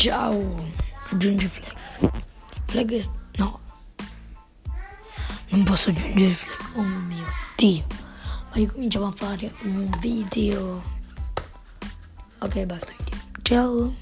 Ciao. Aggiungi flag. Flag è... No. Non posso aggiungere flag. Oh mio Dio. Ma io cominciamo a fare un video. Ok, basta video. Ciao.